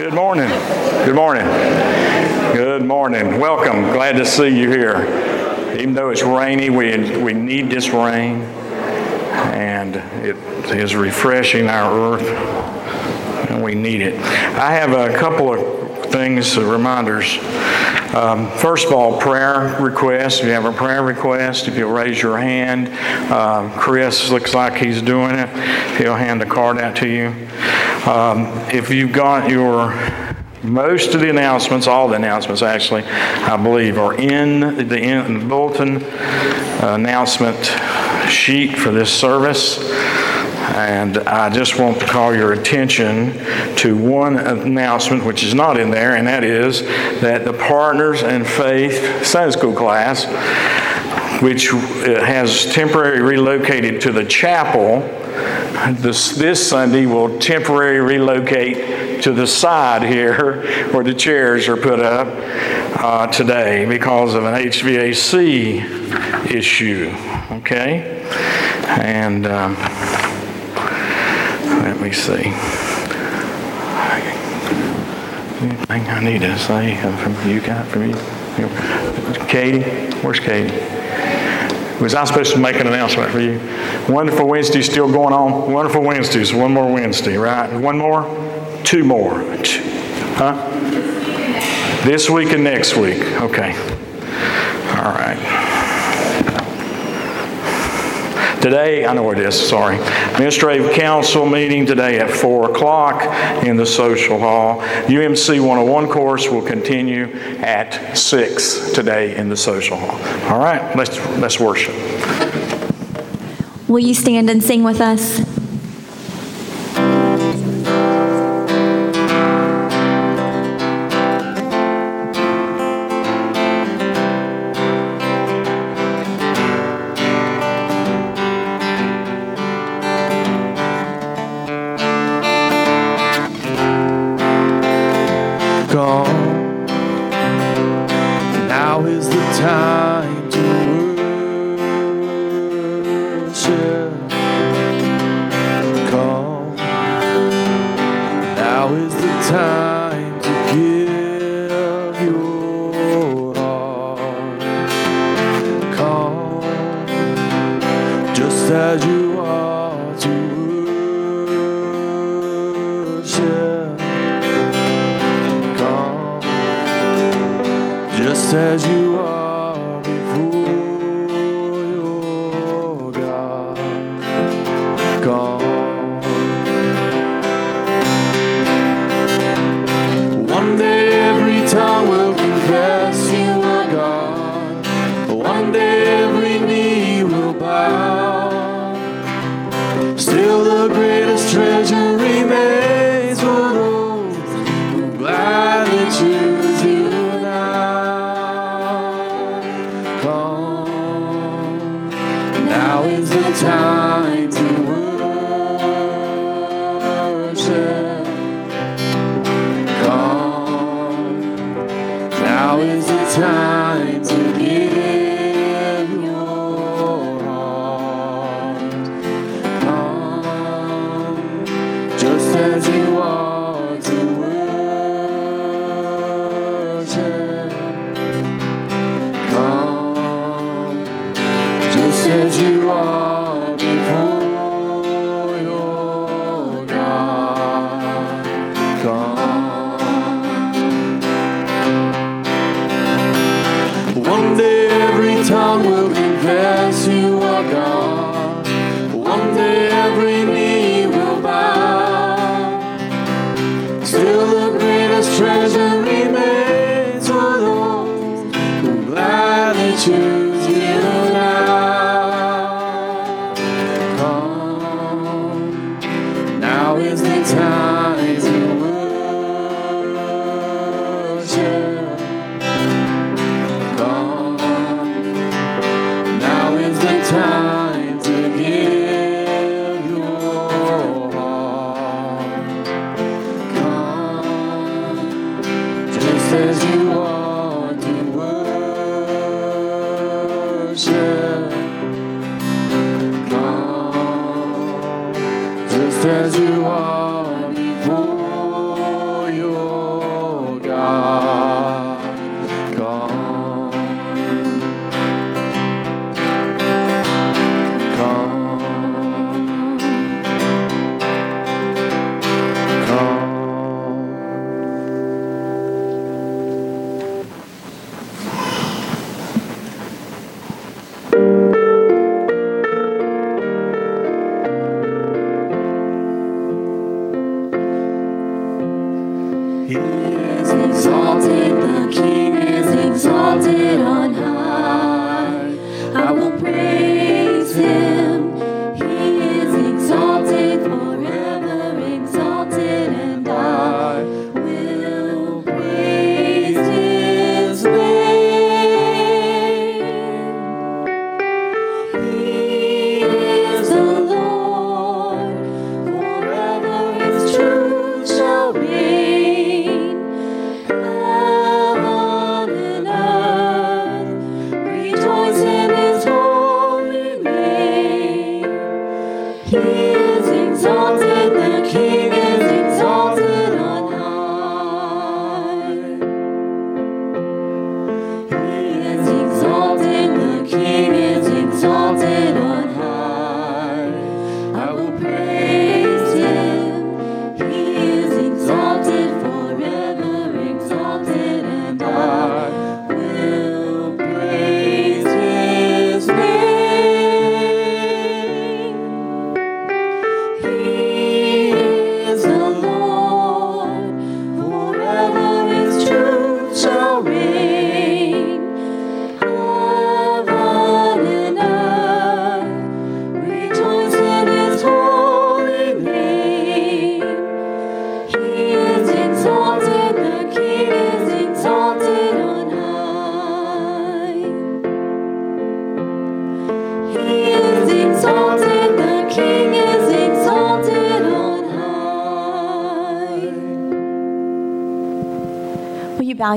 Good morning. Good morning. Good morning. Welcome. Glad to see you here. Even though it's rainy, we, we need this rain, and it is refreshing our earth, and we need it. I have a couple of things, reminders. Um, first of all, prayer requests. If you have a prayer request, if you'll raise your hand, uh, Chris looks like he's doing it. He'll hand the card out to you. Um, if you've got your most of the announcements, all the announcements actually, I believe, are in the, in the bulletin announcement sheet for this service. And I just want to call your attention to one announcement which is not in there, and that is that the Partners in Faith Sunday School class, which uh, has temporarily relocated to the chapel, this, this Sunday will temporarily relocate to the side here where the chairs are put up uh, today because of an HVAC issue. Okay? And. Um, let me see. Anything I need to say from you got from you? Katie, where's Katie? Was I supposed to make an announcement for you? Wonderful Wednesday still going on. Wonderful Wednesdays. One more Wednesday, right? One more? Two more. Huh? This week and next week. Okay. All right. Today, I know where it is, sorry. Administrative Council meeting today at 4 o'clock in the social hall. UMC 101 course will continue at 6 today in the social hall. All right, let's, let's worship. Will you stand and sing with us? As you are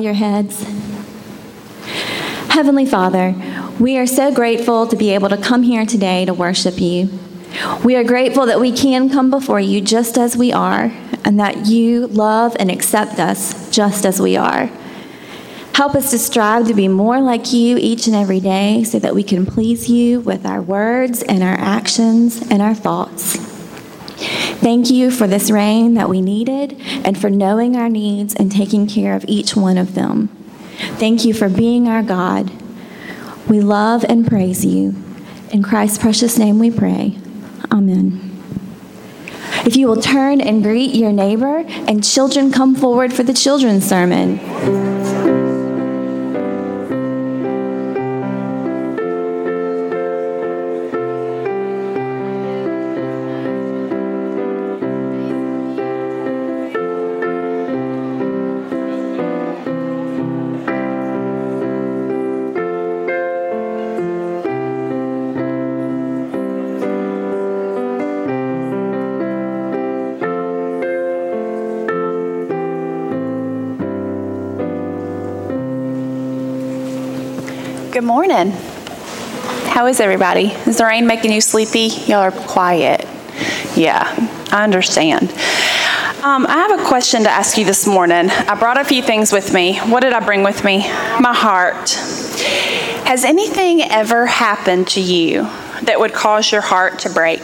your heads? Heavenly Father, we are so grateful to be able to come here today to worship you. We are grateful that we can come before you just as we are, and that you love and accept us just as we are. Help us to strive to be more like you each and every day so that we can please you with our words and our actions and our thoughts. Thank you for this rain that we needed and for knowing our needs and taking care of each one of them. Thank you for being our God. We love and praise you. In Christ's precious name we pray. Amen. If you will turn and greet your neighbor, and children come forward for the children's sermon. Morning. How is everybody? Is the rain making you sleepy? Y'all are quiet. Yeah, I understand. Um, I have a question to ask you this morning. I brought a few things with me. What did I bring with me? My heart. Has anything ever happened to you that would cause your heart to break?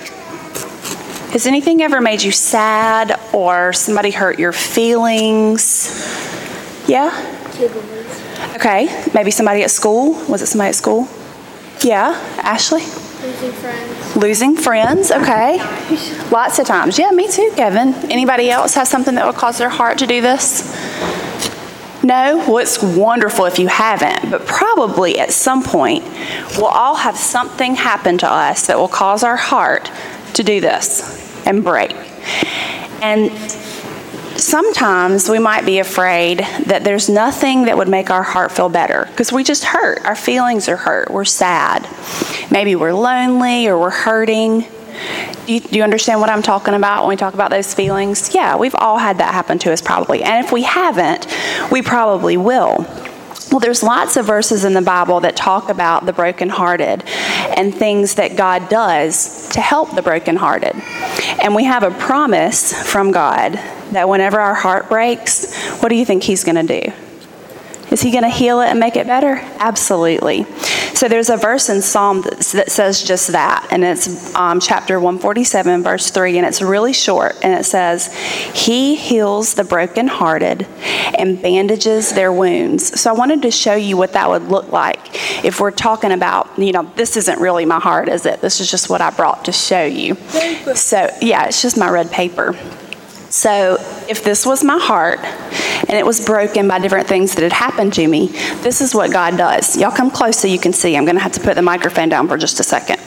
Has anything ever made you sad or somebody hurt your feelings? Yeah? Okay, maybe somebody at school. Was it somebody at school? Yeah, Ashley? Losing friends. Losing friends, okay. Lots of times. Yeah, me too, Kevin. Anybody else have something that would cause their heart to do this? No? Well, it's wonderful if you haven't, but probably at some point, we'll all have something happen to us that will cause our heart to do this and break. And sometimes we might be afraid that there's nothing that would make our heart feel better because we just hurt. Our feelings are hurt. We're sad. Maybe we're lonely or we're hurting. Do you, you understand what I'm talking about when we talk about those feelings? Yeah, we've all had that happen to us probably. And if we haven't, we probably will. Well, there's lots of verses in the Bible that talk about the brokenhearted and things that God does to help the brokenhearted. And we have a promise from God that whenever our heart breaks, what do you think He's going to do? Is he going to heal it and make it better? Absolutely. So there's a verse in Psalm that, that says just that, and it's um, chapter 147, verse 3, and it's really short, and it says, He heals the brokenhearted and bandages their wounds. So I wanted to show you what that would look like if we're talking about, you know, this isn't really my heart, is it? This is just what I brought to show you. So, yeah, it's just my red paper. So, if this was my heart and it was broken by different things that had happened to me, this is what God does. Y'all come close so you can see. I'm going to have to put the microphone down for just a second.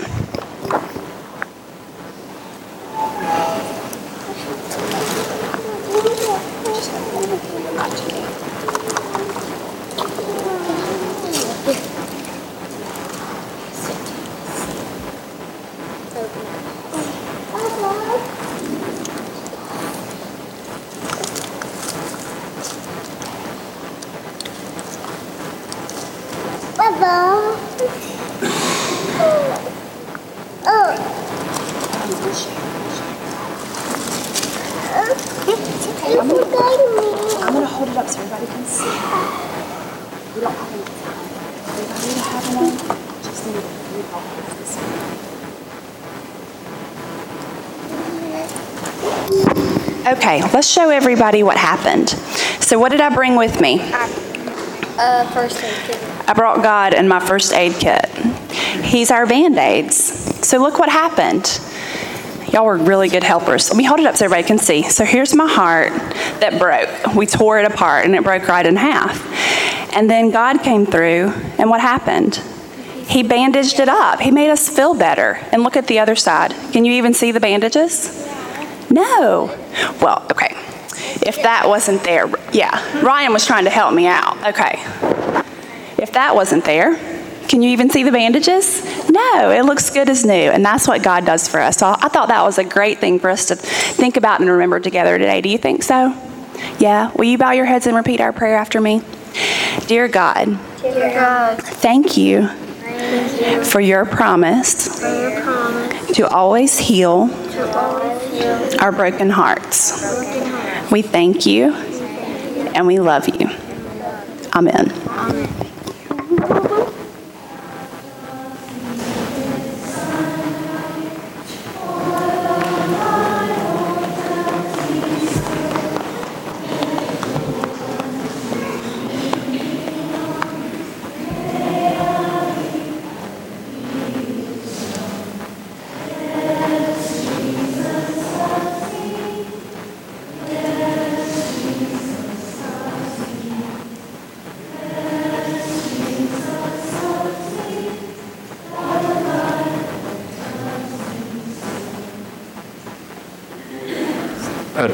Baba. Oh. I'm gonna, I'm going to hold it up so everybody can see. We don't have any time. Everybody to have one. Just need to read all of this. Okay, let's show everybody what happened. So, what did I bring with me? Uh, first aid kit. I brought God and my first aid kit. He's our band aids. So, look what happened. Y'all were really good helpers. Let me hold it up so everybody can see. So, here's my heart that broke. We tore it apart and it broke right in half. And then God came through, and what happened? He bandaged it up. He made us feel better. And look at the other side. Can you even see the bandages? No. Well, okay. If that wasn't there, yeah, Ryan was trying to help me out. Okay. If that wasn't there, can you even see the bandages? No, it looks good as new, and that's what God does for us. So I thought that was a great thing for us to think about and remember together today. Do you think so? Yeah. Will you bow your heads and repeat our prayer after me? Dear God, Dear God, thank you thank you for your promise for your promise to always heal to always heal our broken hearts. broken hearts. We thank you and we love you. Amen. a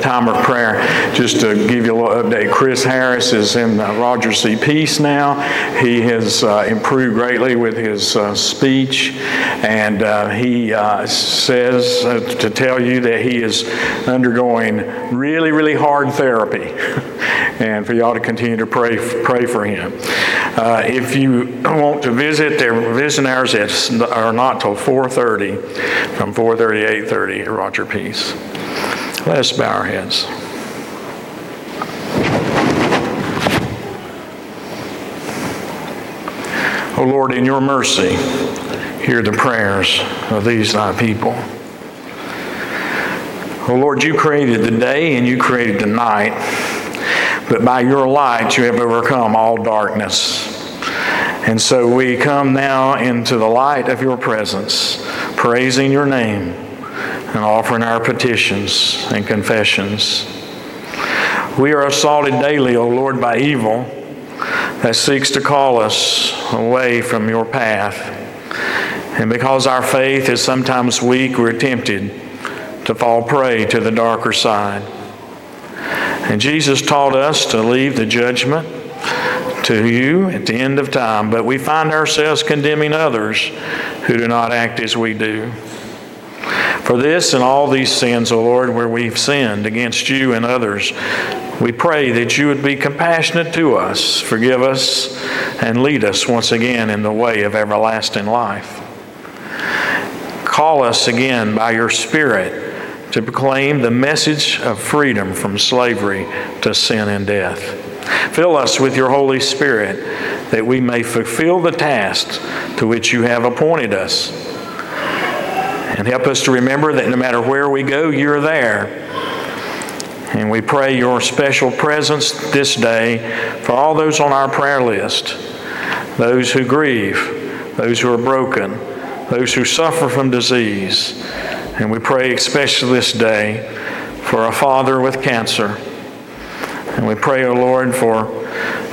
time of prayer. Just to give you a little update, Chris Harris is in uh, Roger C. Peace now. He has uh, improved greatly with his uh, speech, and uh, he uh, says uh, to tell you that he is undergoing really, really hard therapy, and for y'all to continue to pray pray for him. If you want to visit, their visiting hours are not till 4:30, from 4:30 to 8:30 at Roger Peace. Let us bow our heads. O Lord, in your mercy, hear the prayers of these thy people. O Lord, you created the day and you created the night, but by your light you have overcome all darkness. And so we come now into the light of your presence, praising your name and offering our petitions and confessions. We are assaulted daily, O Lord, by evil that seeks to call us away from your path. And because our faith is sometimes weak, we're tempted to fall prey to the darker side. And Jesus taught us to leave the judgment to you at the end of time, but we find ourselves condemning others who do not act as we do. For this and all these sins, O Lord, where we've sinned against you and others, we pray that you would be compassionate to us, forgive us, and lead us once again in the way of everlasting life. Call us again by your Spirit to proclaim the message of freedom from slavery to sin and death. Fill us with your Holy Spirit that we may fulfill the tasks to which you have appointed us. And help us to remember that no matter where we go, you're there. And we pray your special presence this day for all those on our prayer list, those who grieve, those who are broken, those who suffer from disease. And we pray especially this day for a father with cancer. And we pray, O Lord, for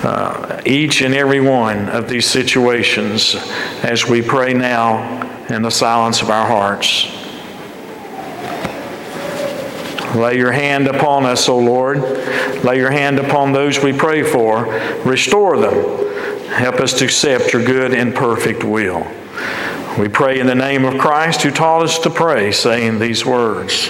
uh, each and every one of these situations as we pray now in the silence of our hearts. Lay your hand upon us, O Lord. Lay your hand upon those we pray for. Restore them. Help us to accept your good and perfect will. We pray in the name of Christ who taught us to pray, saying these words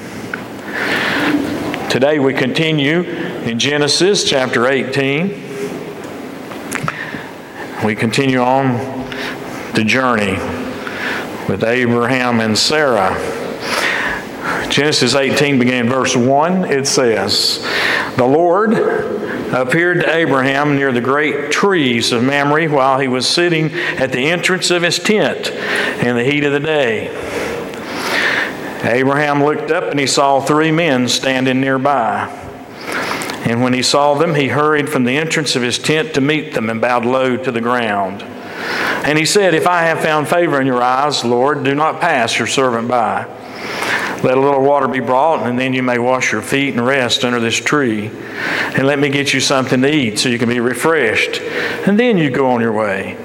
Today we continue in Genesis chapter 18. We continue on the journey with Abraham and Sarah. Genesis 18 began verse 1. It says, The Lord appeared to Abraham near the great trees of Mamre while he was sitting at the entrance of his tent in the heat of the day. Abraham looked up and he saw three men standing nearby. And when he saw them, he hurried from the entrance of his tent to meet them and bowed low to the ground. And he said, If I have found favor in your eyes, Lord, do not pass your servant by. Let a little water be brought, and then you may wash your feet and rest under this tree. And let me get you something to eat so you can be refreshed. And then you go on your way.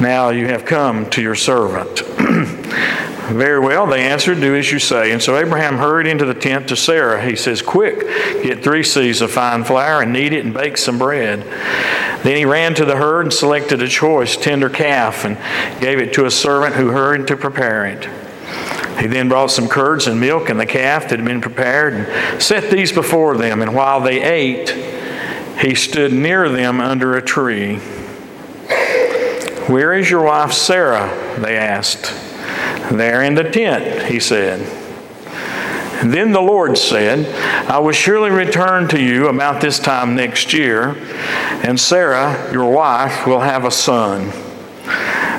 Now you have come to your servant. Very well, they answered, Do as you say. And so Abraham hurried into the tent to Sarah. He says, Quick, get three seahs of fine flour and knead it and bake some bread. Then he ran to the herd and selected a choice tender calf and gave it to a servant who hurried to prepare it. He then brought some curds and milk and the calf that had been prepared and set these before them. And while they ate, he stood near them under a tree. Where is your wife Sarah? They asked. There in the tent, he said. Then the Lord said, I will surely return to you about this time next year, and Sarah, your wife, will have a son.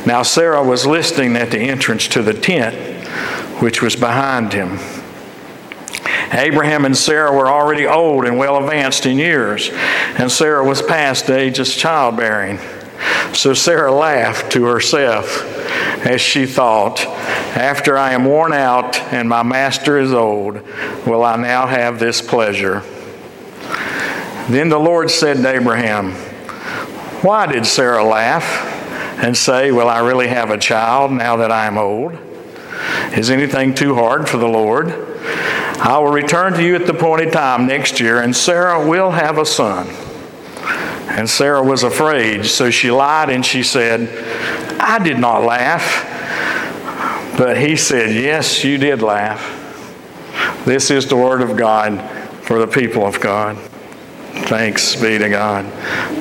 Now Sarah was listening at the entrance to the tent, which was behind him. Abraham and Sarah were already old and well advanced in years, and Sarah was past the age of childbearing. So Sarah laughed to herself as she thought, After I am worn out and my master is old, will I now have this pleasure? Then the Lord said to Abraham, Why did Sarah laugh and say, Will I really have a child now that I am old? Is anything too hard for the Lord? I will return to you at the appointed time next year, and Sarah will have a son. And Sarah was afraid, so she lied and she said, I did not laugh. But he said, Yes, you did laugh. This is the word of God for the people of God. Thanks be to God.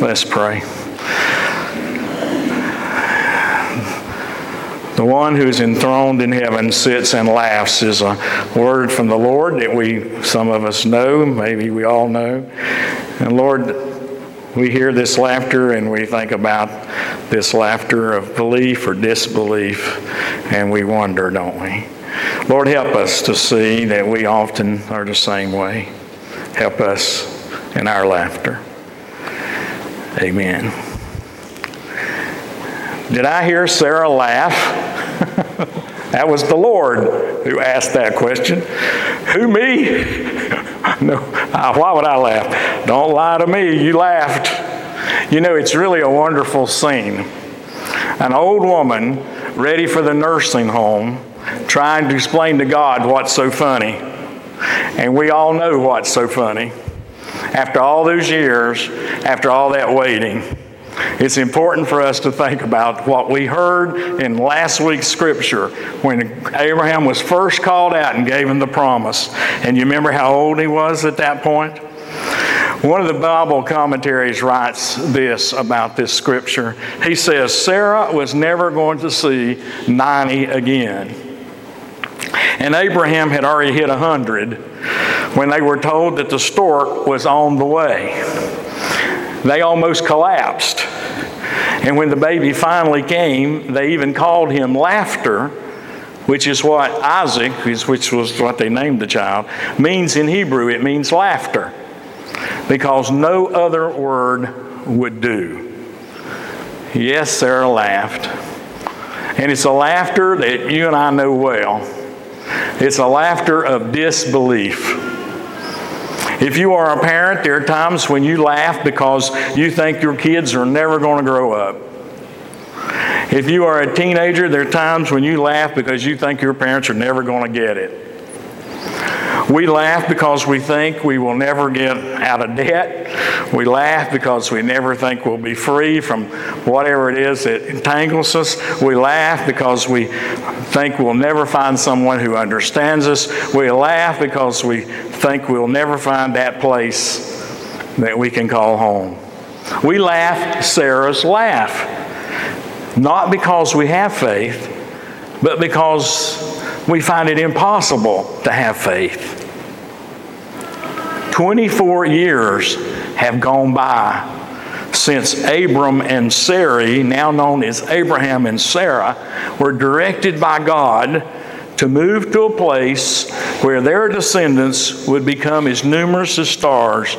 Let's pray. The one who's enthroned in heaven sits and laughs is a word from the Lord that we, some of us know, maybe we all know. And Lord, we hear this laughter and we think about this laughter of belief or disbelief, and we wonder, don't we? Lord, help us to see that we often are the same way. Help us in our laughter. Amen. Did I hear Sarah laugh? that was the Lord who asked that question. Who, me? no, why would I laugh? Don't lie to me, you laughed. You know, it's really a wonderful scene. An old woman ready for the nursing home trying to explain to God what's so funny. And we all know what's so funny. After all those years, after all that waiting, it's important for us to think about what we heard in last week's scripture when Abraham was first called out and gave him the promise. And you remember how old he was at that point? One of the Bible commentaries writes this about this scripture. He says, Sarah was never going to see 90 again. And Abraham had already hit 100 when they were told that the stork was on the way. They almost collapsed. And when the baby finally came, they even called him Laughter, which is what Isaac, which was what they named the child, means in Hebrew. It means laughter, because no other word would do. Yes, Sarah laughed. And it's a laughter that you and I know well. It's a laughter of disbelief. If you are a parent, there are times when you laugh because you think your kids are never going to grow up. If you are a teenager, there are times when you laugh because you think your parents are never going to get it. We laugh because we think we will never get out of debt. We laugh because we never think we'll be free from whatever it is that entangles us. We laugh because we think we'll never find someone who understands us. We laugh because we think we'll never find that place that we can call home. We laugh Sarah's laugh, not because we have faith, but because we find it impossible to have faith. 24 years have gone by since Abram and Sarai, now known as Abraham and Sarah, were directed by God to move to a place where their descendants would become as numerous as stars.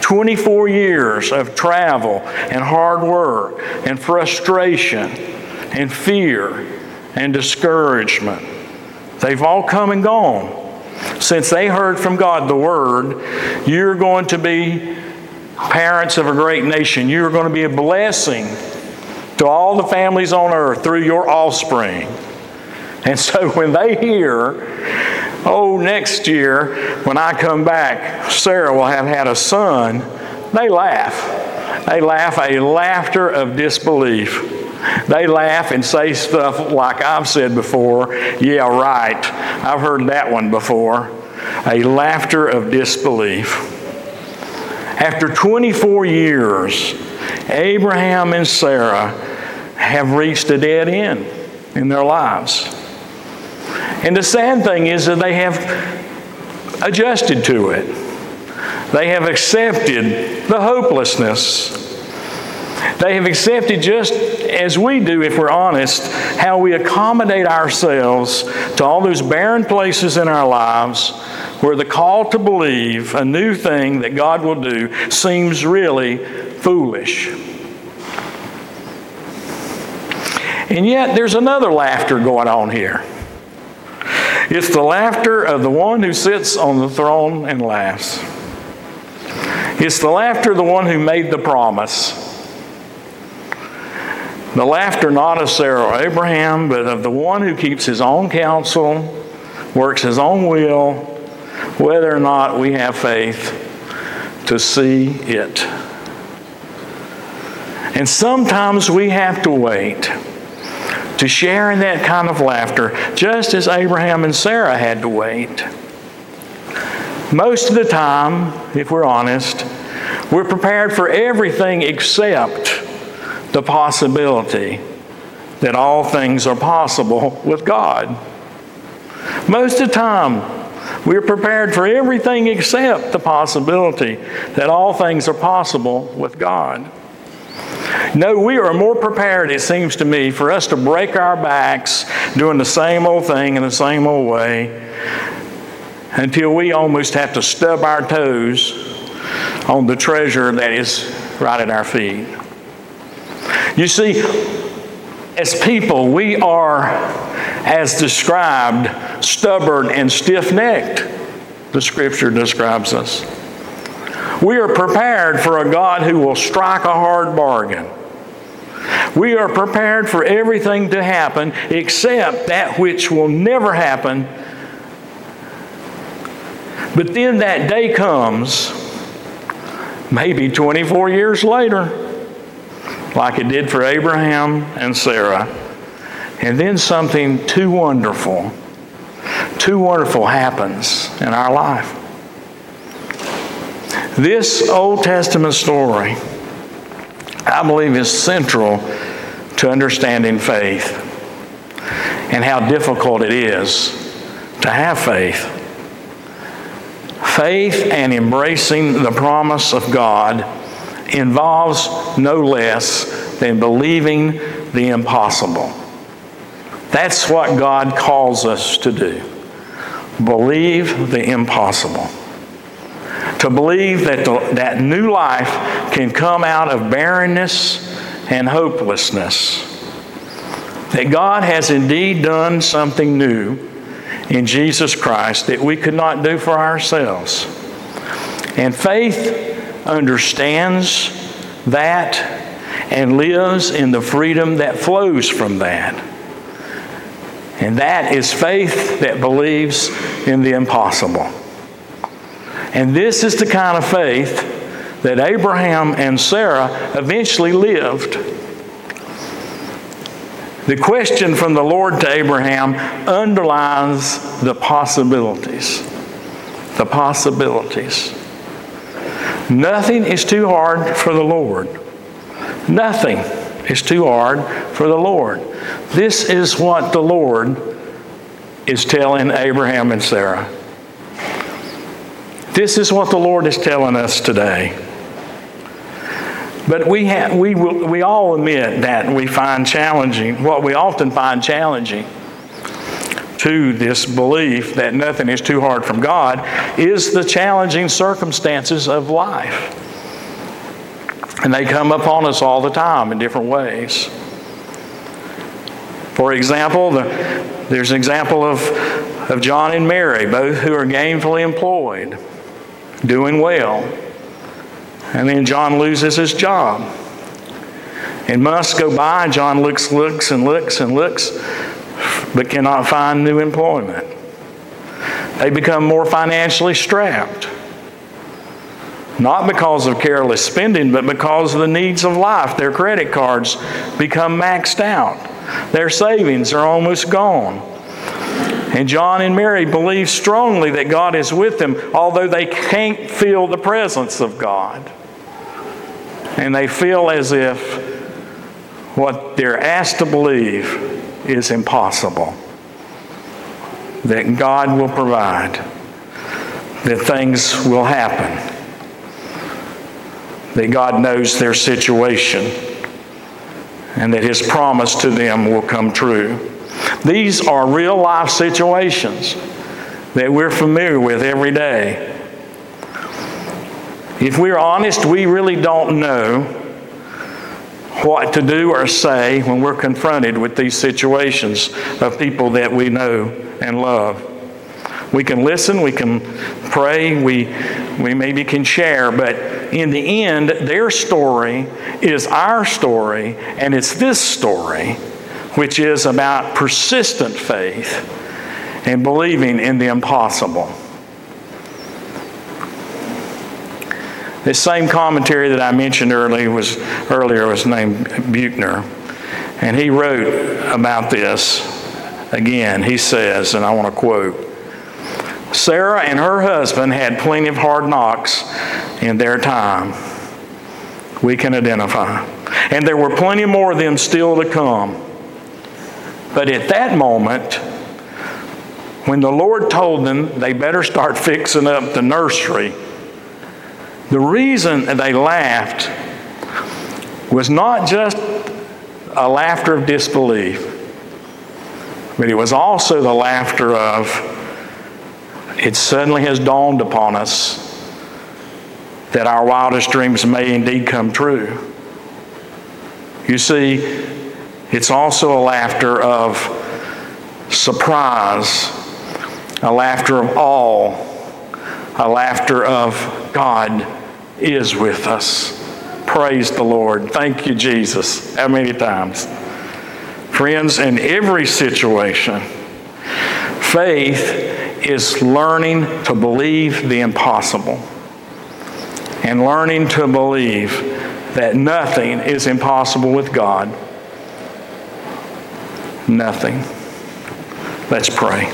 24 years of travel and hard work and frustration and fear and discouragement. They've all come and gone. Since they heard from God the word, you're going to be parents of a great nation. You're going to be a blessing to all the families on earth through your offspring. And so when they hear, oh, next year when I come back, Sarah will have had a son, they laugh. They laugh a laughter of disbelief. They laugh and say stuff like I've said before, yeah, right. I've heard that one before. A laughter of disbelief. After 24 years, Abraham and Sarah have reached a dead end in their lives. And the sad thing is that they have adjusted to it. They have accepted the hopelessness they have accepted, just as we do, if we're honest, how we accommodate ourselves to all those barren places in our lives where the call to believe a new thing that God will do seems really foolish. And yet, there's another laughter going on here. It's the laughter of the one who sits on the throne and laughs. It's the laughter of the one who made the promise. The laughter not of Sarah or Abraham, but of the one who keeps his own counsel, works his own will, whether or not we have faith to see it. And sometimes we have to wait to share in that kind of laughter, just as Abraham and Sarah had to wait. Most of the time, if we're honest, we're prepared for everything except the possibility that all things are possible with God. Most of the time, we're prepared for everything except the possibility that all things are possible with God. No, we are more prepared, it seems to me, for us to break our backs doing the same old thing in the same old way until we almost have to stub our toes on the treasure that is right at our feet. You see, as people, we are, as described, stubborn and stiff necked. The scripture describes us. We are prepared for a God who will strike a hard bargain. We are prepared for everything to happen except that which will never happen. But then that day comes, maybe 24 years later like it did for Abraham and Sarah. And then something too wonderful, too wonderful happens in our life. This Old Testament story, I believe, is central to understanding faith and how difficult it is to have faith. Faith and embracing the promise of God involves no less than believing the impossible. That's what God calls us to do. Believe the impossible. To believe that the, that new life can come out of barrenness and hopelessness. That God has indeed done something new in Jesus Christ that we could not do for ourselves. And faith understands that and lives in the freedom that flows from that. And that is faith that believes in the impossible. And this is the kind of faith that Abraham and Sarah eventually lived. The question from the Lord to Abraham underlines the possibilities. The possibilities. Nothing is too hard for the Lord. Nothing is too hard for the Lord. This is what the Lord is telling Abraham and Sarah. This is what the Lord is telling us today. But we, ha- we, will, we all admit that we find challenging, what we often find challenging to this belief that nothing is too hard from God is the challenging circumstances of life. And they come upon us all the time in different ways. For example, the, there's an example of, of John and Mary, both who are gainfully employed, doing well. And then John loses his job. And months go by, John looks, looks, and looks, and looks, but cannot find new employment. They become more financially strapped. Not because of careless spending, but because of the needs of life. Their credit cards become maxed out. Their savings are almost gone. And John and Mary believe strongly that God is with them, although they can't feel the presence of God. And they feel as if what they're asked to believe is impossible. That God will provide, that things will happen, that God knows their situation, and that His promise to them will come true. These are real life situations that we're familiar with every day. If we're honest, we really don't know what to do or say when we're confronted with these situations of people that we know and love. We can listen, we can pray, we, we maybe can share, but in the end, their story is our story, and it's this story, which is about persistent faith and believing in the impossible. This same commentary that I mentioned earlier was, earlier was named Buechner, and he wrote about this again. He says, and I want to quote Sarah and her husband had plenty of hard knocks in their time. We can identify. And there were plenty more of them still to come. But at that moment, when the Lord told them they better start fixing up the nursery, the reason they laughed was not just a laughter of disbelief, but it was also the laughter of, it suddenly has dawned upon us that our wildest dreams may indeed come true. You see, it's also a laughter of surprise, a laughter of awe, a laughter of God is with us. Praise the Lord. Thank you, Jesus. How many times? Friends, in every situation, faith is learning to believe the impossible and learning to believe that nothing is impossible with God. Nothing. Let's pray.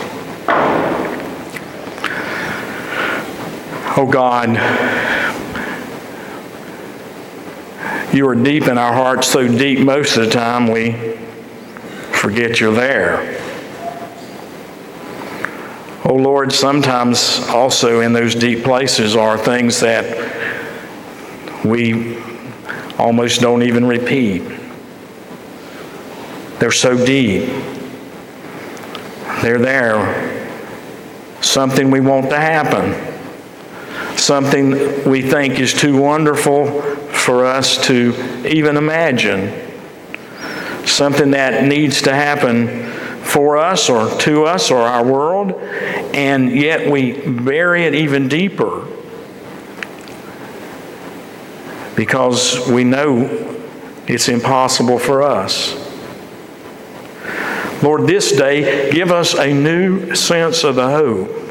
Oh God, you are deep in our hearts, so deep most of the time we forget you're there. Oh Lord, sometimes also in those deep places are things that we almost don't even repeat. They're so deep. They're there. Something we want to happen. Something we think is too wonderful for us to even imagine. Something that needs to happen for us or to us or our world, and yet we bury it even deeper because we know it's impossible for us. Lord, this day, give us a new sense of the hope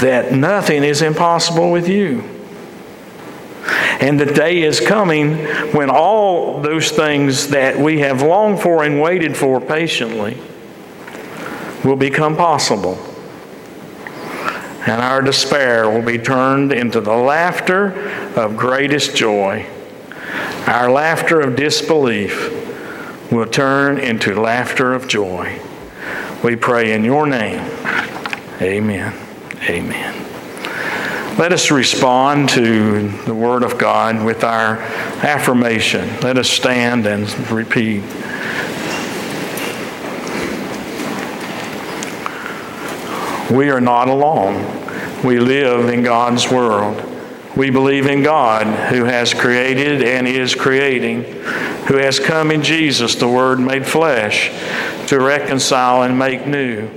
that nothing is impossible with you. And the day is coming when all those things that we have longed for and waited for patiently will become possible. And our despair will be turned into the laughter of greatest joy. Our laughter of disbelief will turn into laughter of joy. We pray in your name. Amen. Amen. Let us respond to the Word of God with our affirmation. Let us stand and repeat. We are not alone. We live in God's world. We believe in God who has created and is creating, who has come in Jesus, the Word made flesh, to reconcile and make new,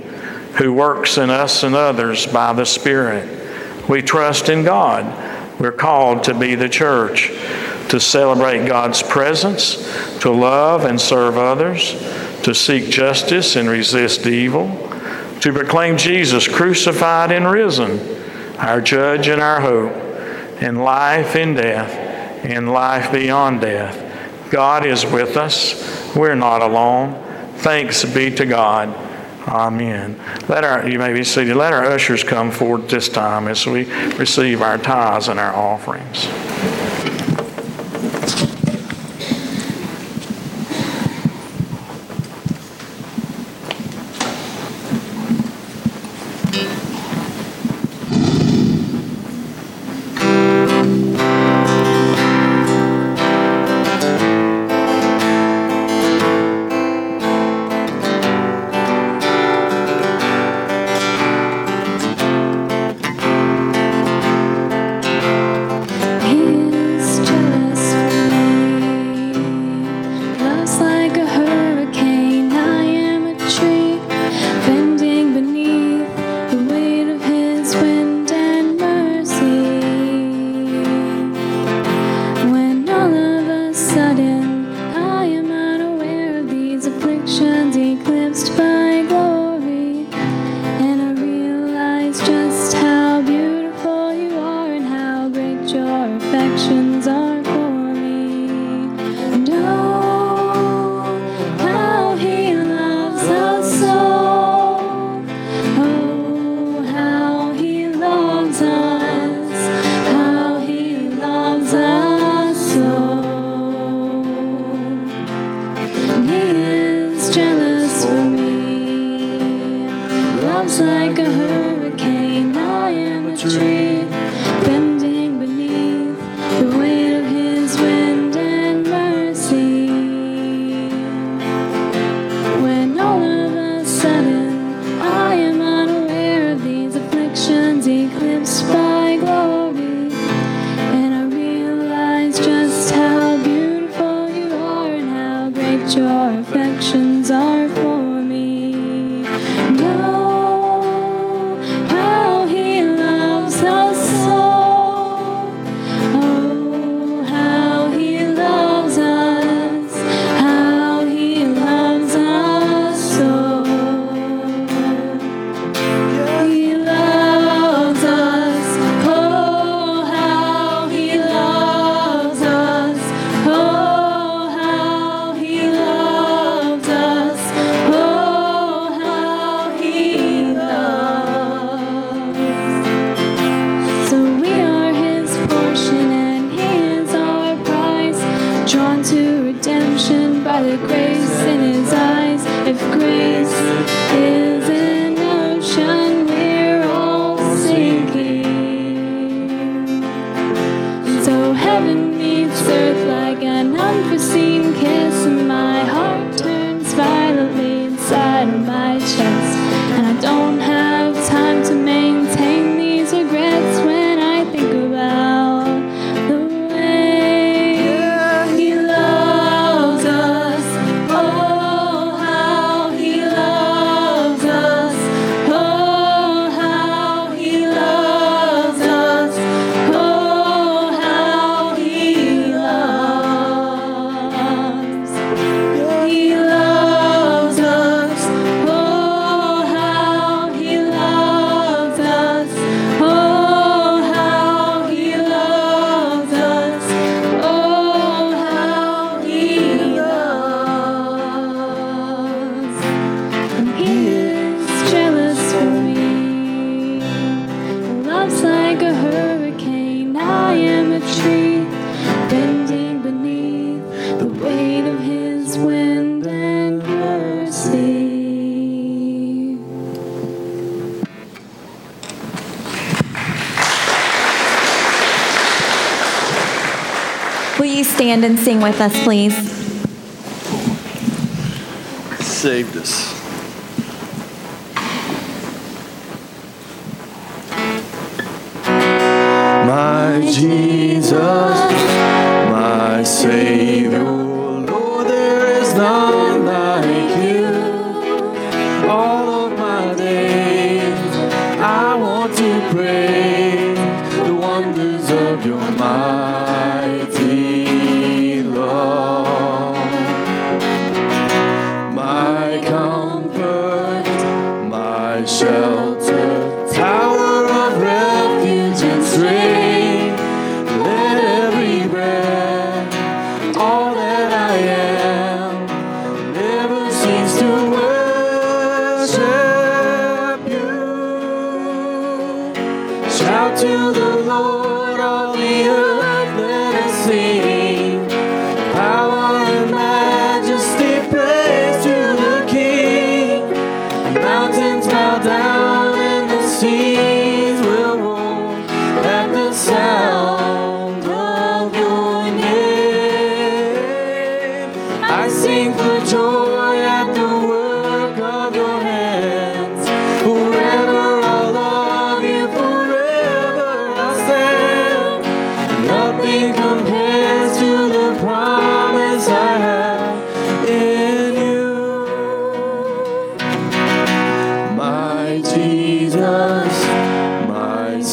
who works in us and others by the Spirit. We trust in God. We're called to be the church, to celebrate God's presence, to love and serve others, to seek justice and resist evil to proclaim Jesus crucified and risen, our judge and our hope, in life in death, and life beyond death. God is with us. We're not alone. Thanks be to God. Amen. Let our you may be seated. Let our ushers come forward this time as we receive our tithes and our offerings. Your affections with us, please. Saved us. My Jesus, my Savior, Lord, there is none like you. All of my days, I want to pray.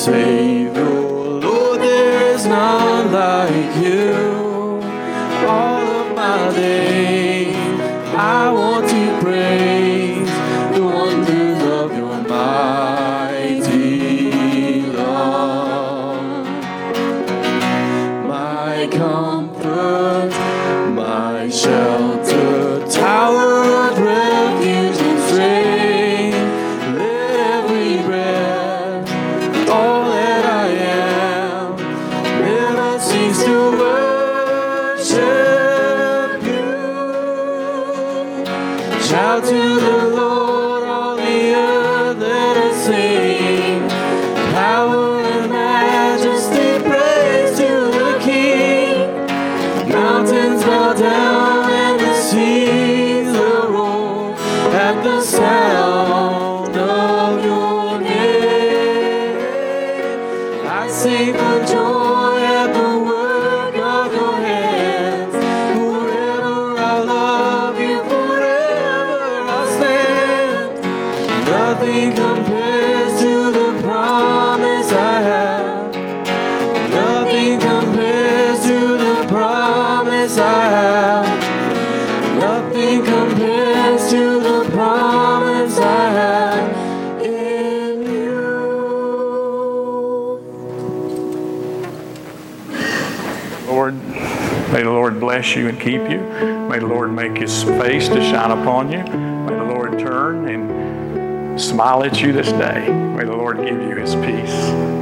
say. bless you and keep you. May the Lord make his face to shine upon you. May the Lord turn and smile at you this day. May the Lord give you his peace.